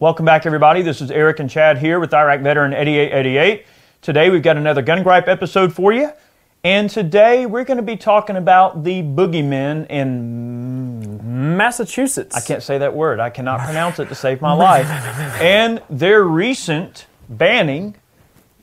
Welcome back, everybody. This is Eric and Chad here with Iraq Veteran 8888. Today we've got another Gun Gripe episode for you. And today we're going to be talking about the boogeymen in. Massachusetts. I can't say that word. I cannot pronounce it to save my life. And their recent banning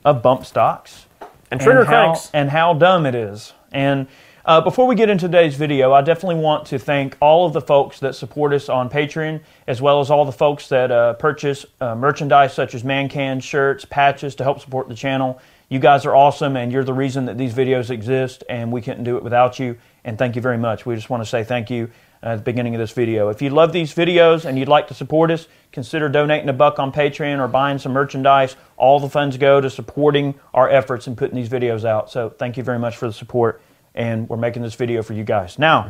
of bump stocks And trigger cranks. and how dumb it is. And uh, before we get into today's video, I definitely want to thank all of the folks that support us on Patreon, as well as all the folks that uh, purchase uh, merchandise such as man cans, shirts, patches to help support the channel. You guys are awesome, and you're the reason that these videos exist, and we couldn't do it without you. And thank you very much. We just want to say thank you at the beginning of this video. If you love these videos and you'd like to support us, consider donating a buck on Patreon or buying some merchandise. All the funds go to supporting our efforts and putting these videos out. So thank you very much for the support, and we're making this video for you guys. Now,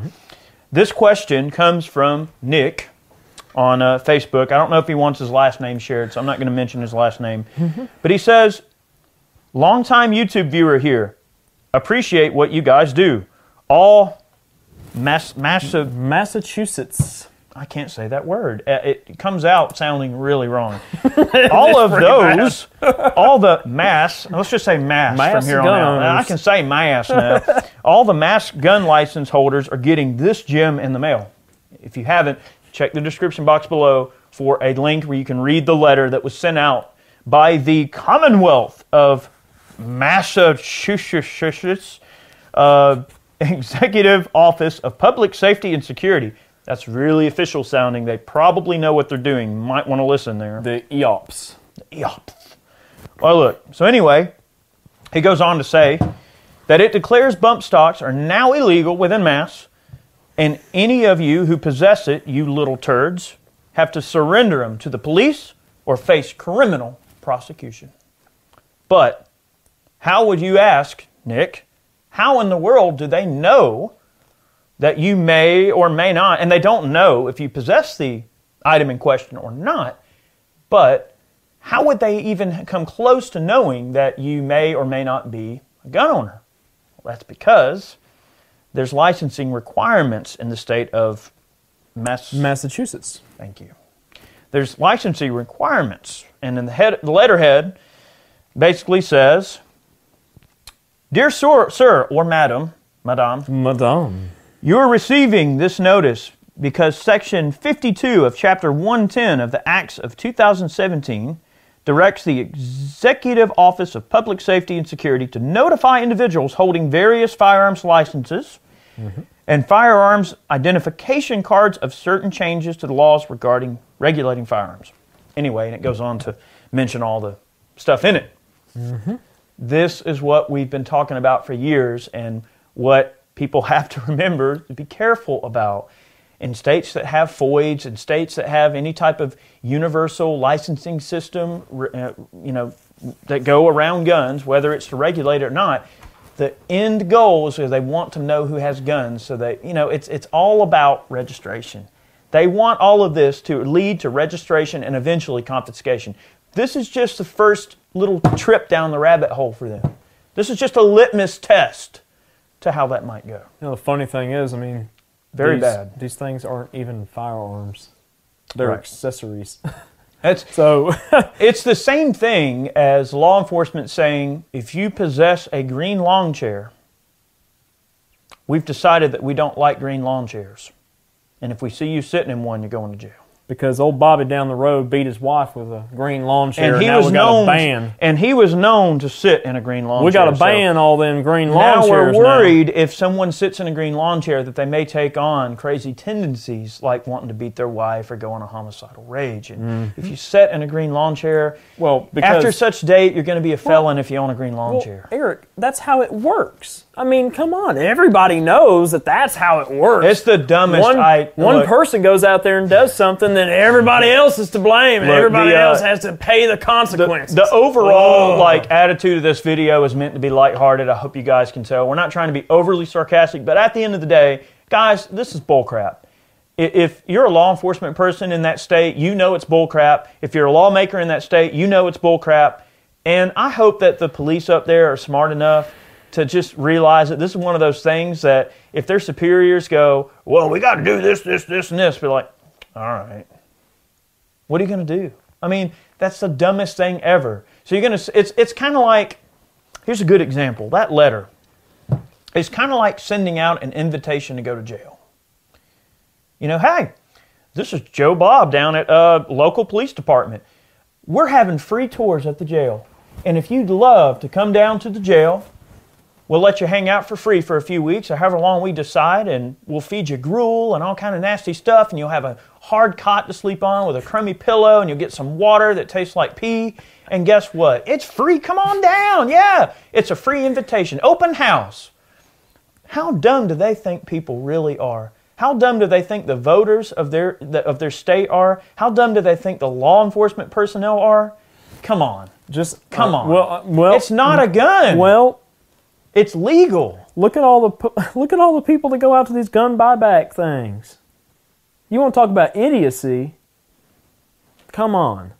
this question comes from Nick on uh, Facebook. I don't know if he wants his last name shared, so I'm not going to mention his last name. But he says, Longtime YouTube viewer here. Appreciate what you guys do. All mass, massive Massachusetts. I can't say that word. Uh, It comes out sounding really wrong. all of those, all the mass, let's just say mass, Mass from here on out. guns. I can say mass now. all the mass gun license holders are getting this gem in the mail. If you haven't, check the description box below for a link where you can read the letter that was sent out by the Commonwealth of Massachusetts uh, Executive Office of Public Safety and Security. That's really official sounding. They probably know what they're doing. Might want to listen there. The EOPS. Yup. Well, look. So anyway, he goes on to say that it declares bump stocks are now illegal within Mass, and any of you who possess it, you little turds, have to surrender them to the police or face criminal prosecution. But how would you ask, Nick? How in the world do they know that you may or may not, and they don't know if you possess the item in question or not, but how would they even come close to knowing that you may or may not be a gun owner? Well, that's because there's licensing requirements in the state of Mass. Massachusetts. Thank you. There's licensing requirements, and in the, head, the letterhead basically says, "Dear sir, sir or madam, madame, Madame. You are receiving this notice because Section 52 of Chapter 110 of the Acts of 2017 directs the Executive Office of Public Safety and Security to notify individuals holding various firearms licenses mm-hmm. and firearms identification cards of certain changes to the laws regarding regulating firearms. Anyway, and it goes on to mention all the stuff in it. Mm-hmm. This is what we've been talking about for years and what people have to remember to be careful about. In states that have FOIDs, and states that have any type of universal licensing system, uh, you know, that go around guns, whether it's to regulate it or not, the end goal is they want to know who has guns so that, you know, it's, it's all about registration. They want all of this to lead to registration and eventually confiscation. This is just the first little trip down the rabbit hole for them. This is just a litmus test to how that might go. You know, the funny thing is, I mean, Very these, bad. These things aren't even firearms. They're Right. accessories. That's so, it's the same thing as law enforcement saying if you possess a green lawn chair, we've decided that we don't like green lawn chairs. And if we see you sitting in one, you're going to jail. Because old Bobby down the road beat his wife with a green lawn chair, And he now was known ban. and he was known to sit in a green lawn We chair. We got to so- ban all them green lawn chairs. now we're worried if someone sits in a green lawn chair that they may take on crazy tendencies like wanting to beat their wife or go on a homicidal rage. And mm-hmm. if you sit in a green lawn chair, Well, because after such date, you're going to be a felon if you own a green lawn Well, chair. Eric, that's how it works. I mean, come on. Everybody knows that that's how it works. It's the dumbest. one, I one look, person goes out there and does something, then everybody else is to blame, and Look, everybody the, uh, else has to pay the The, consequences. the overall Oh. like attitude of this video is meant to be lighthearted. I hope you guys can tell. We're not trying to be overly sarcastic, but at the end of the day, guys, this is bullcrap. If you're a law enforcement person in that state, you know it's bullcrap. If you're a lawmaker in that state, you know it's bullcrap. And I hope that the police up there are smart enough to just realize that this is one of those things that if their superiors go, well, we got to do this, this, this, and this, be like, all right, what are you going to do? I mean, that's the dumbest thing ever. So you're gonna. It's it's kind of like. Here's a good example. That letter. It's kind of like sending out an invitation to go to jail. You know, hey, this is Joe Bob down at uh, local police department. We're having free tours at the jail, and if you'd love to come down to the jail, we'll let you hang out for free for a few weeks or however long we decide, and we'll feed you gruel and all kind of nasty stuff, and you'll have a hard cot to sleep on with a crummy pillow, and you'll get some water that tastes like pee. And guess what? It's free. Come on down. Yeah, it's a free invitation. Open house. How dumb do they think people really are? How dumb do they think the voters of their of their state are? How dumb do they think the law enforcement personnel are? Come on, Just come uh, on. Well, uh, well, it's not a gun. well. It's legal. Look at all the look at all the people that go out to these gun buyback things. You want to talk about idiocy? Come on,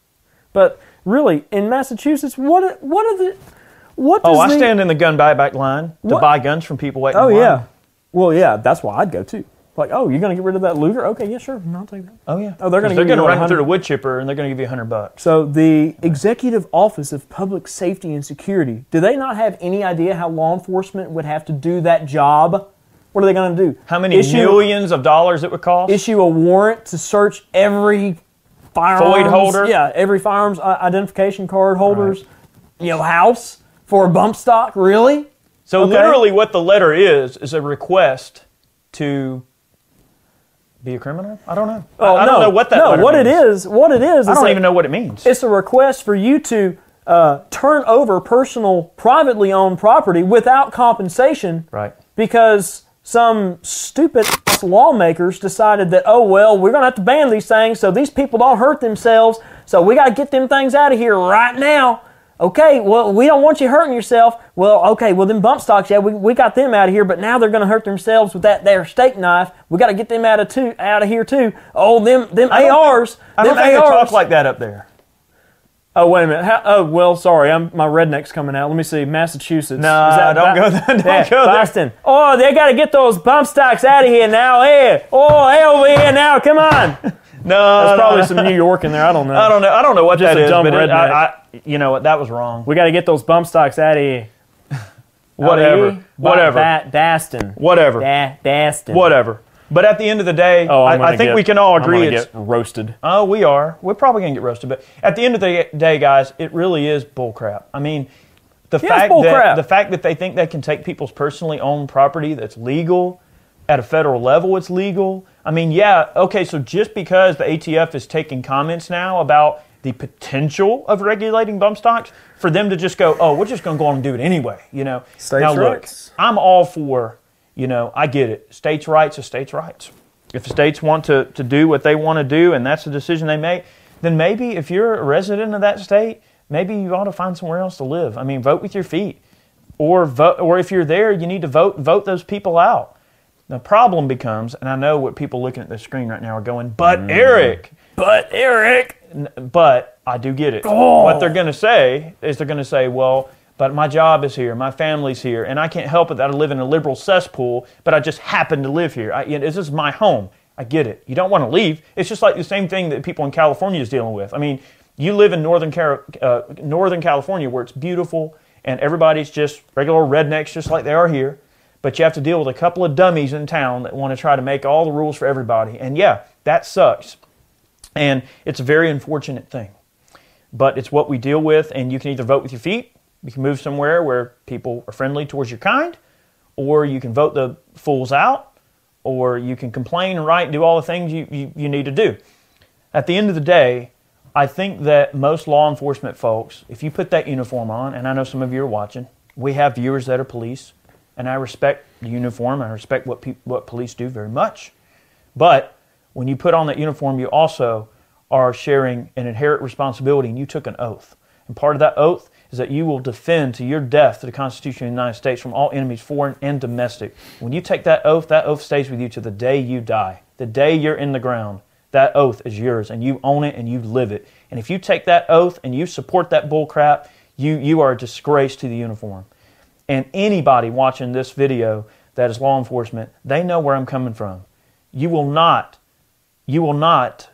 but really, in Massachusetts, what are- what are the what? Oh, I the, stand in the gun buyback line to What? buy guns from people waiting. Oh yeah, well yeah, that's why I'd go too. Like, oh, you're gonna get rid of that Luger? Okay, yeah, sure, I'll take that. Oh yeah. Oh, they're gonna 'Cause give you gonna run 100? through the wood chipper and they're gonna give you a hundred bucks. So the Executive Office of Public Safety and Security, do they not have any idea how law enforcement would have to do that job? What are they going to do? How many issue, millions of dollars it would cost? Issue a warrant to search every firearms holder? Yeah, every firearms uh, identification card holders, you know, house for a bump stock. Really? so okay. literally, what the letter is is a request to be a criminal. I don't know. I- Oh, I, no, don't know what that. No, what means. it is, what it is, I is don't even know what it means. It's a request for you to uh, turn over personal, privately owned property without compensation. Right. Because some stupid lawmakers decided that, oh, well, we're going to have to ban these things so these people don't hurt themselves. So we got to get them things out of here right now. Okay, well, we don't want you hurting yourself. Well, okay, well, them bump stocks, yeah, we, we got them out of here, but now they're going to hurt themselves with that their steak knife. We got to get them out of too, out of here too. Oh, them them I ARs. think- I don't think they talk like that up there. Oh wait a minute. How, oh well, sorry. I'm my redneck's coming out. Let me see. Massachusetts. Nah, Is that don't go there, don't Yeah, go there. Boston. Oh, they got to get those bump stocks out of here now. Hey, oh, hey over here now. Come on. No, there's No, probably no, some New York in there. I don't know. I don't know. I don't know what Just that a is, dumb but it, redneck. I, I, you know what? That was wrong. We got to get those bump stocks out of here. Whatever. Out of here? Whatever. Daston. Whatever. Da- Daston. Whatever. But at the end of the day, Oh, I'm I, I gonna think get- we can all I'm agree gonna it's get roasted. Oh, we are. We're probably going to get roasted. But at the end of the day, guys, it really is bullcrap. I mean, the it's fact that the fact that they think they can take people's personally owned property that's legal at a federal level, it's legal. I mean, yeah, okay. So just because the ATF is taking comments now about the potential of regulating bump stocks, for them to just go, oh, we're just going to go on and do it anyway, you know. States' now look, rights. I'm all for, you know, I get it. States' rights are states' rights. If the states want to, to do what they want to do and that's the decision they make, then maybe if you're a resident of that state, maybe you ought to find somewhere else to live. I mean, vote with your feet. Or vote or if you're there, you need to vote vote those people out. The problem becomes, and I know what people looking at the screen right now are going, but Eric, But Eric. but I do get it. What they're going to say is they're going to say, well, but my job is here, my family's here, and I can't help it that I live in a liberal cesspool, but I just happen to live here. I, you know, this is my home. I get it. You don't want to leave. It's just like the same thing that people in California is dealing with. I mean, you live in Northern, uh, Northern California where it's beautiful and everybody's just regular rednecks just like they are here, but you have to deal with a couple of dummies in town that want to try to make all the rules for everybody. And yeah, that sucks. And it's a very unfortunate thing. But it's what we deal with, and you can either vote with your feet, you can move somewhere where people are friendly towards your kind, or you can vote the fools out, or you can complain and write and do all the things you, you, you need to do. At the end of the day, I think that most law enforcement folks, if you put that uniform on, and I know some of you are watching, we have viewers that are police, and I respect the uniform, I respect what, peop what police do very much. But when you put on that uniform, you also are sharing an inherent responsibility, and you took an oath. And part of that oath is that you will defend to your death the Constitution of the United States from all enemies, foreign and domestic. When you take that oath, that oath stays with you to the day you die, the day you're in the ground. That oath is yours, and you own it and you live it. And if you take that oath and you support that bull crap, you, you are a disgrace to the uniform. And anybody watching this video that is law enforcement, they know where I'm coming from. You will not, you will not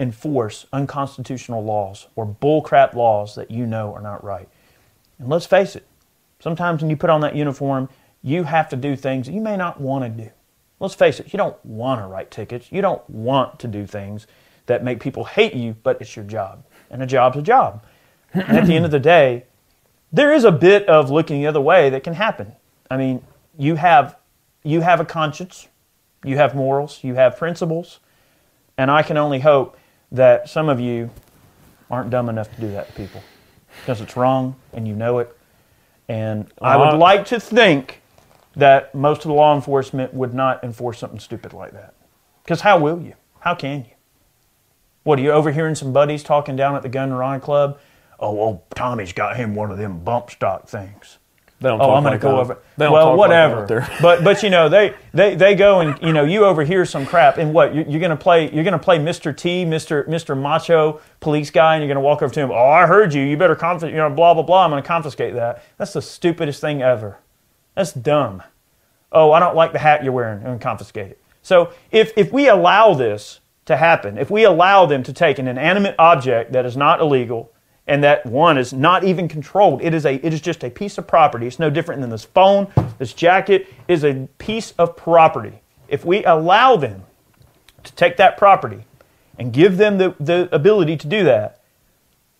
enforce unconstitutional laws or bullcrap laws that you know are not right. And let's face it, sometimes when you put on that uniform, you have to do things that you may not want to do. Let's face it, you don't want to write tickets. You don't want to do things that make people hate you, but it's your job. And a job's a job. and at the end of the day, there is a bit of looking the other way that can happen. I mean, you have you have a conscience, you have morals, you have principles, and I can only hope that some of you aren't dumb enough to do that to people because it's wrong and you know it. And I would Uh, like to think that most of the law enforcement would not enforce something stupid like that. Because how will you? How can you? What are you overhearing some buddies talking down at the Gun and Rod Club? Oh, well, Tommy's got him one of them bump stock things. They don't Oh, talk I'm going like to go over. Well, like whatever. there. but but you know they, they they go and you know you overhear some crap and what you're, you're going to play you're going to play Mr. T, Mr. Mr. Macho police guy, and you're going to walk over to him. Oh, I heard you. You better confiscate. You know, blah blah blah. I'm going to confiscate that. That's the stupidest thing ever. That's dumb. Oh, I don't like the hat you're wearing. I'm going to confiscate it. So if if we allow this to happen, if we allow them to take an inanimate object that is not illegal and that one is not even controlled. It is a it is just a piece of property. It's no different than this phone, this jacket is a piece of property. If we allow them to take that property and give them the, the ability to do that,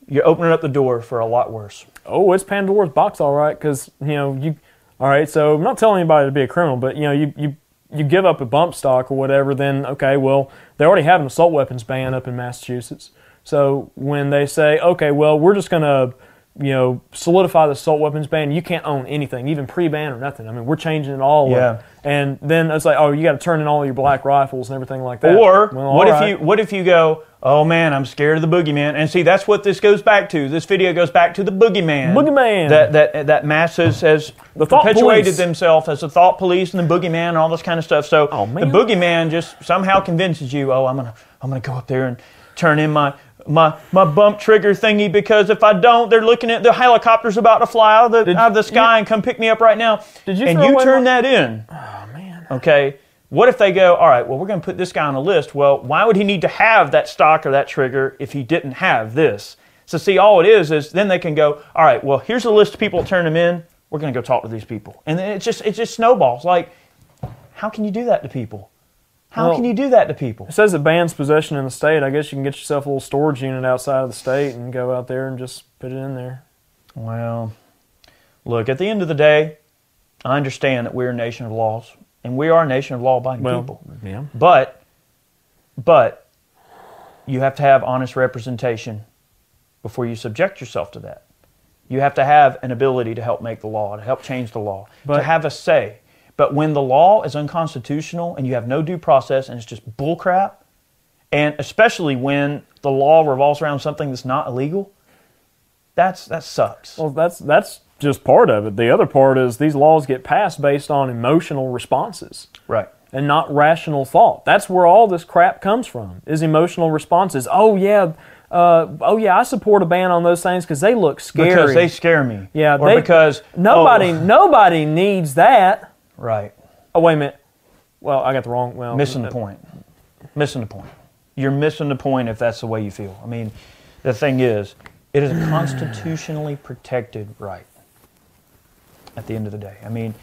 you're opening up the door for a lot worse. oh, it's Pandora's box, all right. Because you know you, all right. So I'm not telling anybody to be a criminal, but you know you you you give up a bump stock or whatever, then okay, well they already have an assault weapons ban up in Massachusetts. So when they say, okay, well we're just gonna you know solidify the assault weapons ban, you can't own anything, even pre-ban or nothing. I mean we're changing it all. Yeah. up. And then it's like, oh, you got to turn in all your black rifles and everything like that. Or Well, what if right. you what if you go, oh man, I'm scared of the boogeyman, and see that's what this goes back to. This video goes back to the boogeyman. Boogeyman. that that that masses has The perpetuated themselves as the thought police and the boogeyman and all this kind of stuff. So Oh, the man. boogeyman just somehow convinces you, oh, I'm gonna I'm gonna go up there and turn in my. My, my bump trigger thingy because if I don't, they're looking at the helicopter's about to fly out of the, Did out of the you- sky and come pick me up right now. Did you and you turn my- that in. oh man. Okay. What if they go, all right, well, we're going to put this guy on a list. Well, why would he need to have that stock or that trigger if he didn't have this? So, see, all it is is then they can go, all right, well, here's a list of people that turn them in. We're going to go talk to these people. And then it just, it just snowballs. Like, how can you do that to people? How Well- can you do that to people? It says it bans possession in the state. I guess you can get yourself a little storage unit outside of the state and go out there and just put it in there. Well, look, at the end of the day, I understand that we're a nation of laws, and we are a nation of law-abiding Well, people. yeah. But, but, you have to have honest representation before you subject yourself to that. You have to have an ability to help make the law, to help change the law, to have a say. But when the law is unconstitutional and you have no due process and it's just bullcrap, and especially when the law revolves around something that's not illegal, that's that sucks. Well, that's that's just part of it. The other part is these laws get passed based on emotional responses right. and not rational thought. That's where all this crap comes from. Is emotional responses. Oh yeah, uh, oh yeah, I support a ban on those things because they look scary. Because they scare me. yeah, Or they- because nobody oh, nobody needs that. Right. Oh wait a minute. Well, I got the wrong. Well, Missing the uh, point. Missing the point. You're missing the point if that's the way you feel. I mean, the thing is, it is a constitutionally protected right. At the end of the day, I mean,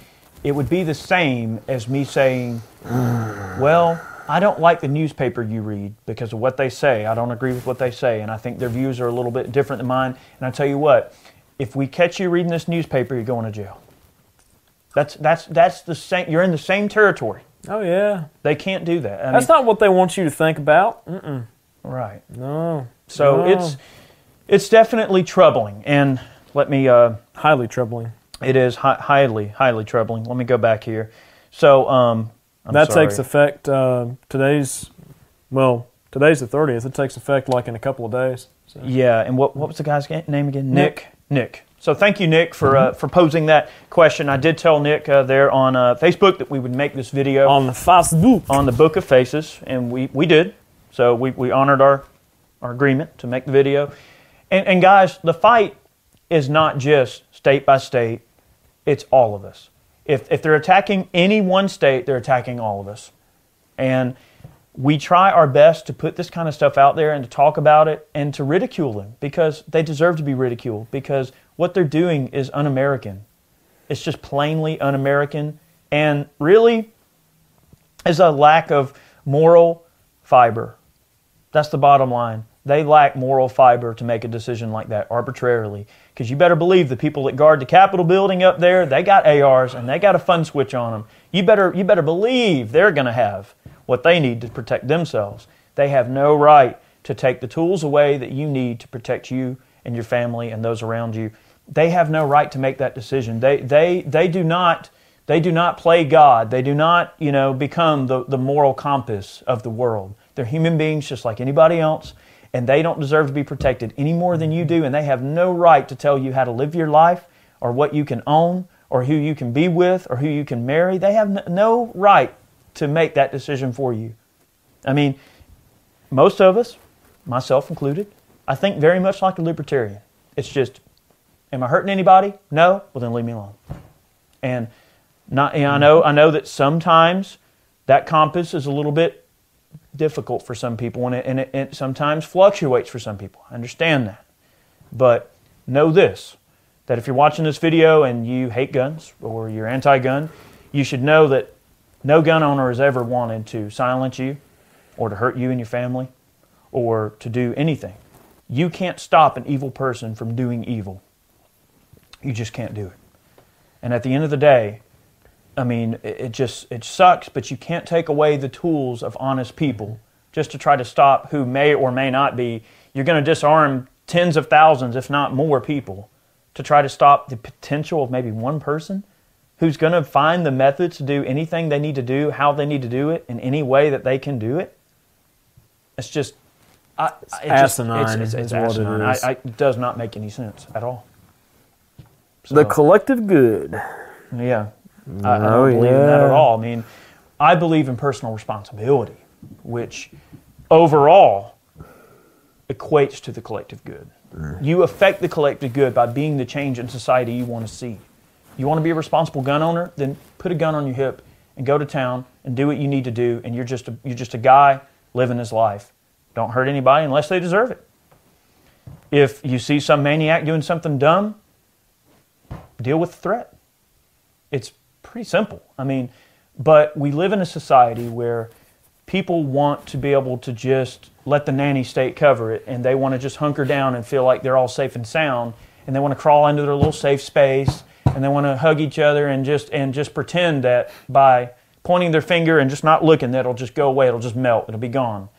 it would be the same as me saying, "Well, I don't like the newspaper you read because of what they say. I don't agree with what they say, and I think their views are a little bit different than mine." And I tell you what, if we catch you reading this newspaper, you're going to jail. That's that's that's the same. You're in the same territory. Oh yeah, They can't do that. I that's mean, not what they want you to think about. Mm-mm. right. No. So No. it's it's definitely troubling, and let me. Uh, highly troubling. it is hi- highly highly troubling. Let me go back here. So um, I'm that sorry. takes effect uh, today's well today's the 30th it takes effect like in a couple of days so. Yeah, and what what was the guy's name again? Nick. Nick. Nick. So thank you, Nick, for uh, for posing that question. I did tell Nick uh, there on uh, Facebook that we would make this video on the facebook on the Book of Faces, and we, we did. So we, we honored our, our agreement to make the video. And, and guys, the fight is not just state by state, it's all of us. If, if they're attacking any one state, they're attacking all of us. And we try our best to put this kind of stuff out there and to talk about it and to ridicule them because they deserve to be ridiculed because what they're doing is un American. It's just plainly un American and really is a lack of moral fiber. That's the bottom line. They lack moral fiber to make a decision like that arbitrarily. Because you better believe the people that guard the Capitol building up there, they got ARs and they got a fun switch on them. You better, you better believe they're going to have what they need to protect themselves. They have no right to take the tools away that you need to protect you and your family and those around you. They have no right to make that decision. They, they, they do not they do not play God. They do not, you know, become the, the moral compass of the world. They're human beings just like anybody else, and they don't deserve to be protected any more than you do, and they have no right to tell you how to live your life or what you can own or who you can be with or who you can marry. They have no right to make that decision for you. I mean, most of us, myself included, I think very much like a libertarian. It's just, am I hurting anybody? No? Well, then leave me alone. And not, know, I know, I know that sometimes that compass is a little bit difficult for some people and, it, and it, it sometimes fluctuates for some people. I understand that. But know this that if you're watching this video and you hate guns or you're anti gun, you should know that no gun owner has ever wanted to silence you or to hurt you and your family or to do anything. You can't stop an evil person from doing evil. You just can't do it. And at the end of the day, I mean, it just it sucks, but you can't take away the tools of honest people just to try to stop who may or may not be. You're going to disarm tens of thousands, if not more, people to try to stop the potential of maybe one person who's going to find the methods to do anything they need to do, how they need to do it, in any way that they can do it. It's just, I, it asinine. Just, it's, it's, it's asinine. It, I, I, it does not make any sense at all. So, the collective good. Yeah, I, I don't oh, believe yeah. in that at all. I mean, I believe in personal responsibility, which overall equates to the collective good. Mm. You affect the collective good by being the change in society you want to see. You want to be a responsible gun owner? Then put a gun on your hip and go to town and do what you need to do. And you're just a, you're just a guy living his life. Don't hurt anybody unless they deserve it. If you see some maniac doing something dumb, deal with the threat. It's pretty simple. I mean, but we live in a society where people want to be able to just let the nanny state cover it and they want to just hunker down and feel like they're all safe and sound and they want to crawl into their little safe space and they want to hug each other and just and just pretend that by pointing their finger and just not looking that it'll just go away it'll just melt it'll be gone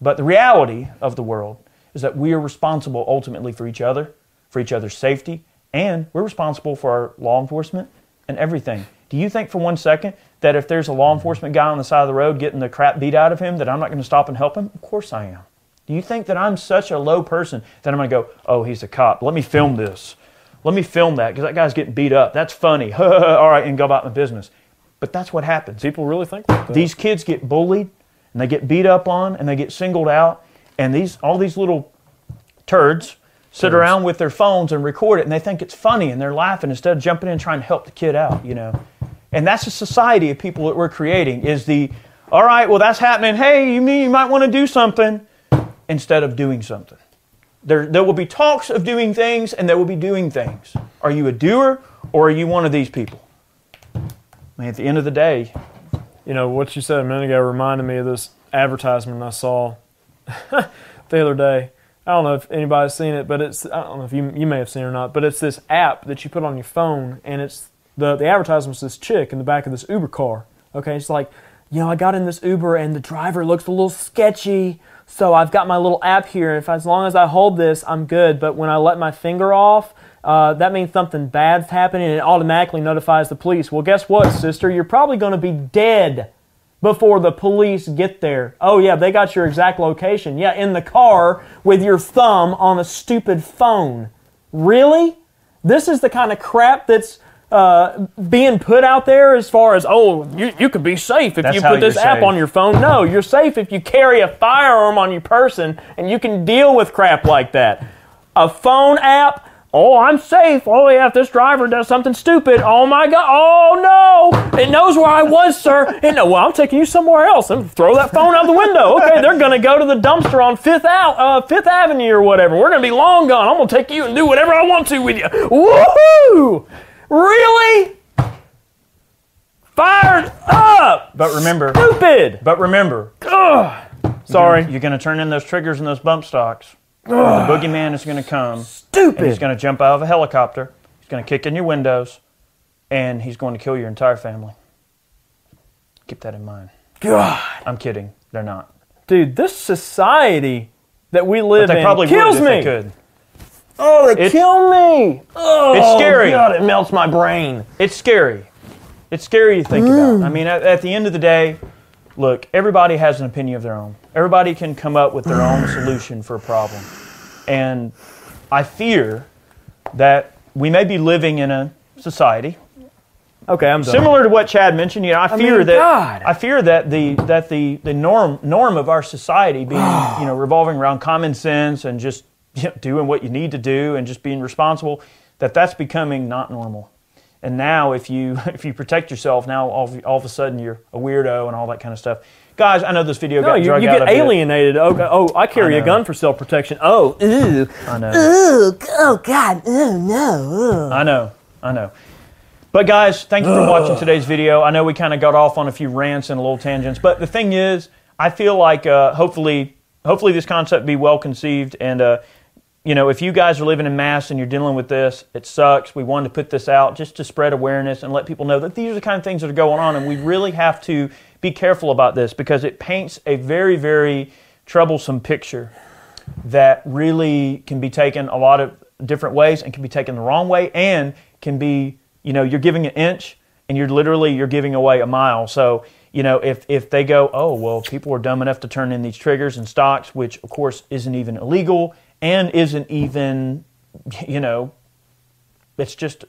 but the reality of the world is that we are responsible ultimately for each other for each other's safety and we're responsible for our law enforcement and everything do you think for one second that if there's a law enforcement guy on the side of the road getting the crap beat out of him that i'm not going to stop and help him of course i am do you think that i'm such a low person that i'm going to go oh he's a cop let me film this let me film that because that guy's getting beat up. That's funny. All right, and go about my business. But that's what happens. People really think that. These kids get bullied and they get beat up on and they get singled out. And these all these little turds sit around with their phones and record it and they think it's funny and they're laughing instead of jumping in and trying to help the kid out, you know. And that's the society of people that we're creating is the all right, well that's happening. Hey, you mean you might want to do something instead of doing something. There, there will be talks of doing things and there will be doing things. Are you a doer or are you one of these people? I mean, at the end of the day, you know, what you said a minute ago reminded me of this advertisement I saw the other day. I don't know if anybody's seen it, but it's I don't know if you you may have seen it or not, but it's this app that you put on your phone and it's the the advertisement's this chick in the back of this Uber car. Okay, it's like, you know, I got in this Uber and the driver looks a little sketchy. So I've got my little app here, if as long as I hold this, I'm good. But when I let my finger off, uh, that means something bad's happening, and it automatically notifies the police. Well, guess what, sister? You're probably going to be dead before the police get there. Oh, yeah, they got your exact location. Yeah, in the car with your thumb on a stupid phone. Really? This is the kind of crap that's uh, being put out there as far as oh you, you could be safe if That's you put this app safe. on your phone no you're safe if you carry a firearm on your person and you can deal with crap like that a phone app Oh, I'm safe. Oh, yeah, if this driver does something stupid, oh my God, oh no, it knows where I was, sir. And no, well, I'm taking you somewhere else. And throw that phone out the window. Okay, they're gonna go to the dumpster on Fifth, Out, uh, Fifth Avenue or whatever. We're gonna be long gone. I'm gonna take you and do whatever I want to with you. Woohoo! Really? Fired up. But remember, Stupid. but remember, Ugh. Sorry. you're going to turn in those triggers and those bump stocks. The boogeyman is going to come. Stupid. He's going to jump out of a helicopter. He's going to kick in your windows, and he's going to kill your entire family. Keep that in mind. God. I'm kidding. They're not. Dude, this society that we live in probably kills me. could. Oh, they It's- kill me. Oh, It's scary. God, it melts my brain. It's scary. It's scary to think about. I mean, at, at the end of the day, look, everybody has an opinion of their own. Everybody can come up with their own solution for a problem. And I fear that we may be living in a society Okay, I'm done. similar to what Chad mentioned. You know, I fear mean, that God. I fear that the that the the norm norm of our society being you know revolving around common sense and just you know, doing what you need to do and just being responsible that that's becoming not normal. And now, if you if you protect yourself, now all of, all of a sudden you're a weirdo and all that kind of stuff. Guys, I know this video No, got you, drug you out get alienated. Oh, oh, I carry I a gun for self protection. Oh, ew. I know. Oh, oh God, oh no. I know, I know. But guys, thank you for watching today's video. I know we kind of got off on a few rants and a little tangents, but the thing is, I feel like uh, hopefully, hopefully this concept be well conceived, and uh, you know, if you guys are living in mass and you're dealing with this, it sucks. We wanted to put this out just to spread awareness and let people know that these are the kind of things that are going on, and we really have to be careful about this because it paints a very, very troublesome picture that really can be taken a lot of different ways and can be taken the wrong way and can be you know you're giving an inch and you're literally you're giving away a mile so you know if if they go oh well people are dumb enough to turn in these triggers and stocks which of course isn't even illegal and isn't even you know it's just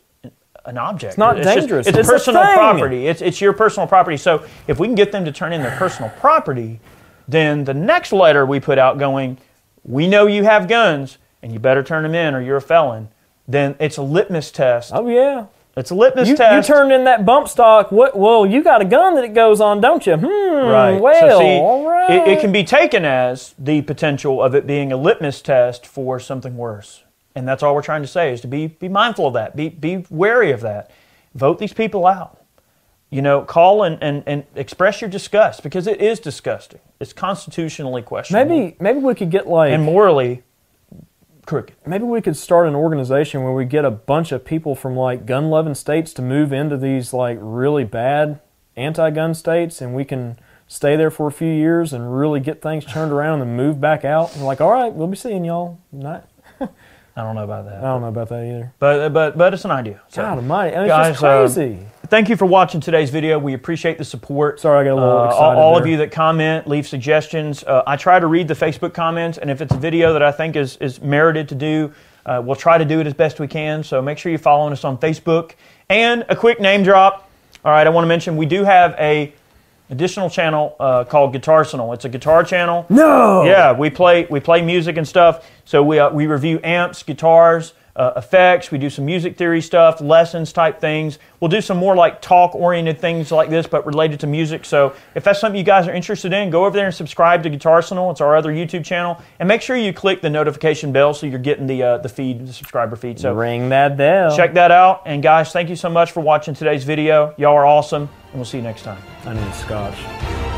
an object. It's not just- dangerous. it's, It's personal property. It's it's your personal property. So if we can get them to turn in their personal property, then the next letter we put out going, we know you have guns and you better turn them in or you're a felon. Then it's a litmus test. Oh, yeah. It's a litmus test. You, you turned in that bump stock. What? Well, you got a gun that it goes on, don't you? Hmm. Right. Well, so see, all right. it, it can be taken as the potential of it being a litmus test for something worse. And that's all we're trying to say is to be be mindful of that. Be be wary of that. Vote these people out. You know, call and, and, and express your disgust because it is disgusting. It's constitutionally questionable. Maybe maybe we could get like and morally crooked. maybe we could start an organization where we get a bunch of people from like gun loving states to move into these like really bad anti gun states and we can stay there for a few years and really get things turned around and move back out and like all right we'll be seeing y'all not I don't know about that. I don't know about that either But but but it's an idea. So, God almighty I mean, guys, it's uh, just crazy thank you for watching today's video. We appreciate the support. Sorry, I got a little Uh, excited all of there. you that comment, leave suggestions. Uh, I try to read the Facebook comments, and if it's a video that I think is, is merited to do, uh, we'll try to do it as best we can. So make sure you're following us on Facebook. And a quick name drop. All right, I want to mention we do have a additional channel uh, called Guitar Guitarsenal. It's a guitar channel. no Yeah, we play we play music and stuff. So we uh, we review amps, guitars, uh, effects. We do some music theory stuff, lessons type things. We'll do some more like talk oriented things like this, but related to music. So if that's something you guys are interested in, go over there and subscribe to Guitarsenal. It's our other YouTube channel, and make sure you click the notification bell so you're getting the uh, the feed, the subscriber feed. So ring that bell check that out. And guys, thank you so much for watching today's video. Y'all are awesome, and we'll see you next time. I need scotch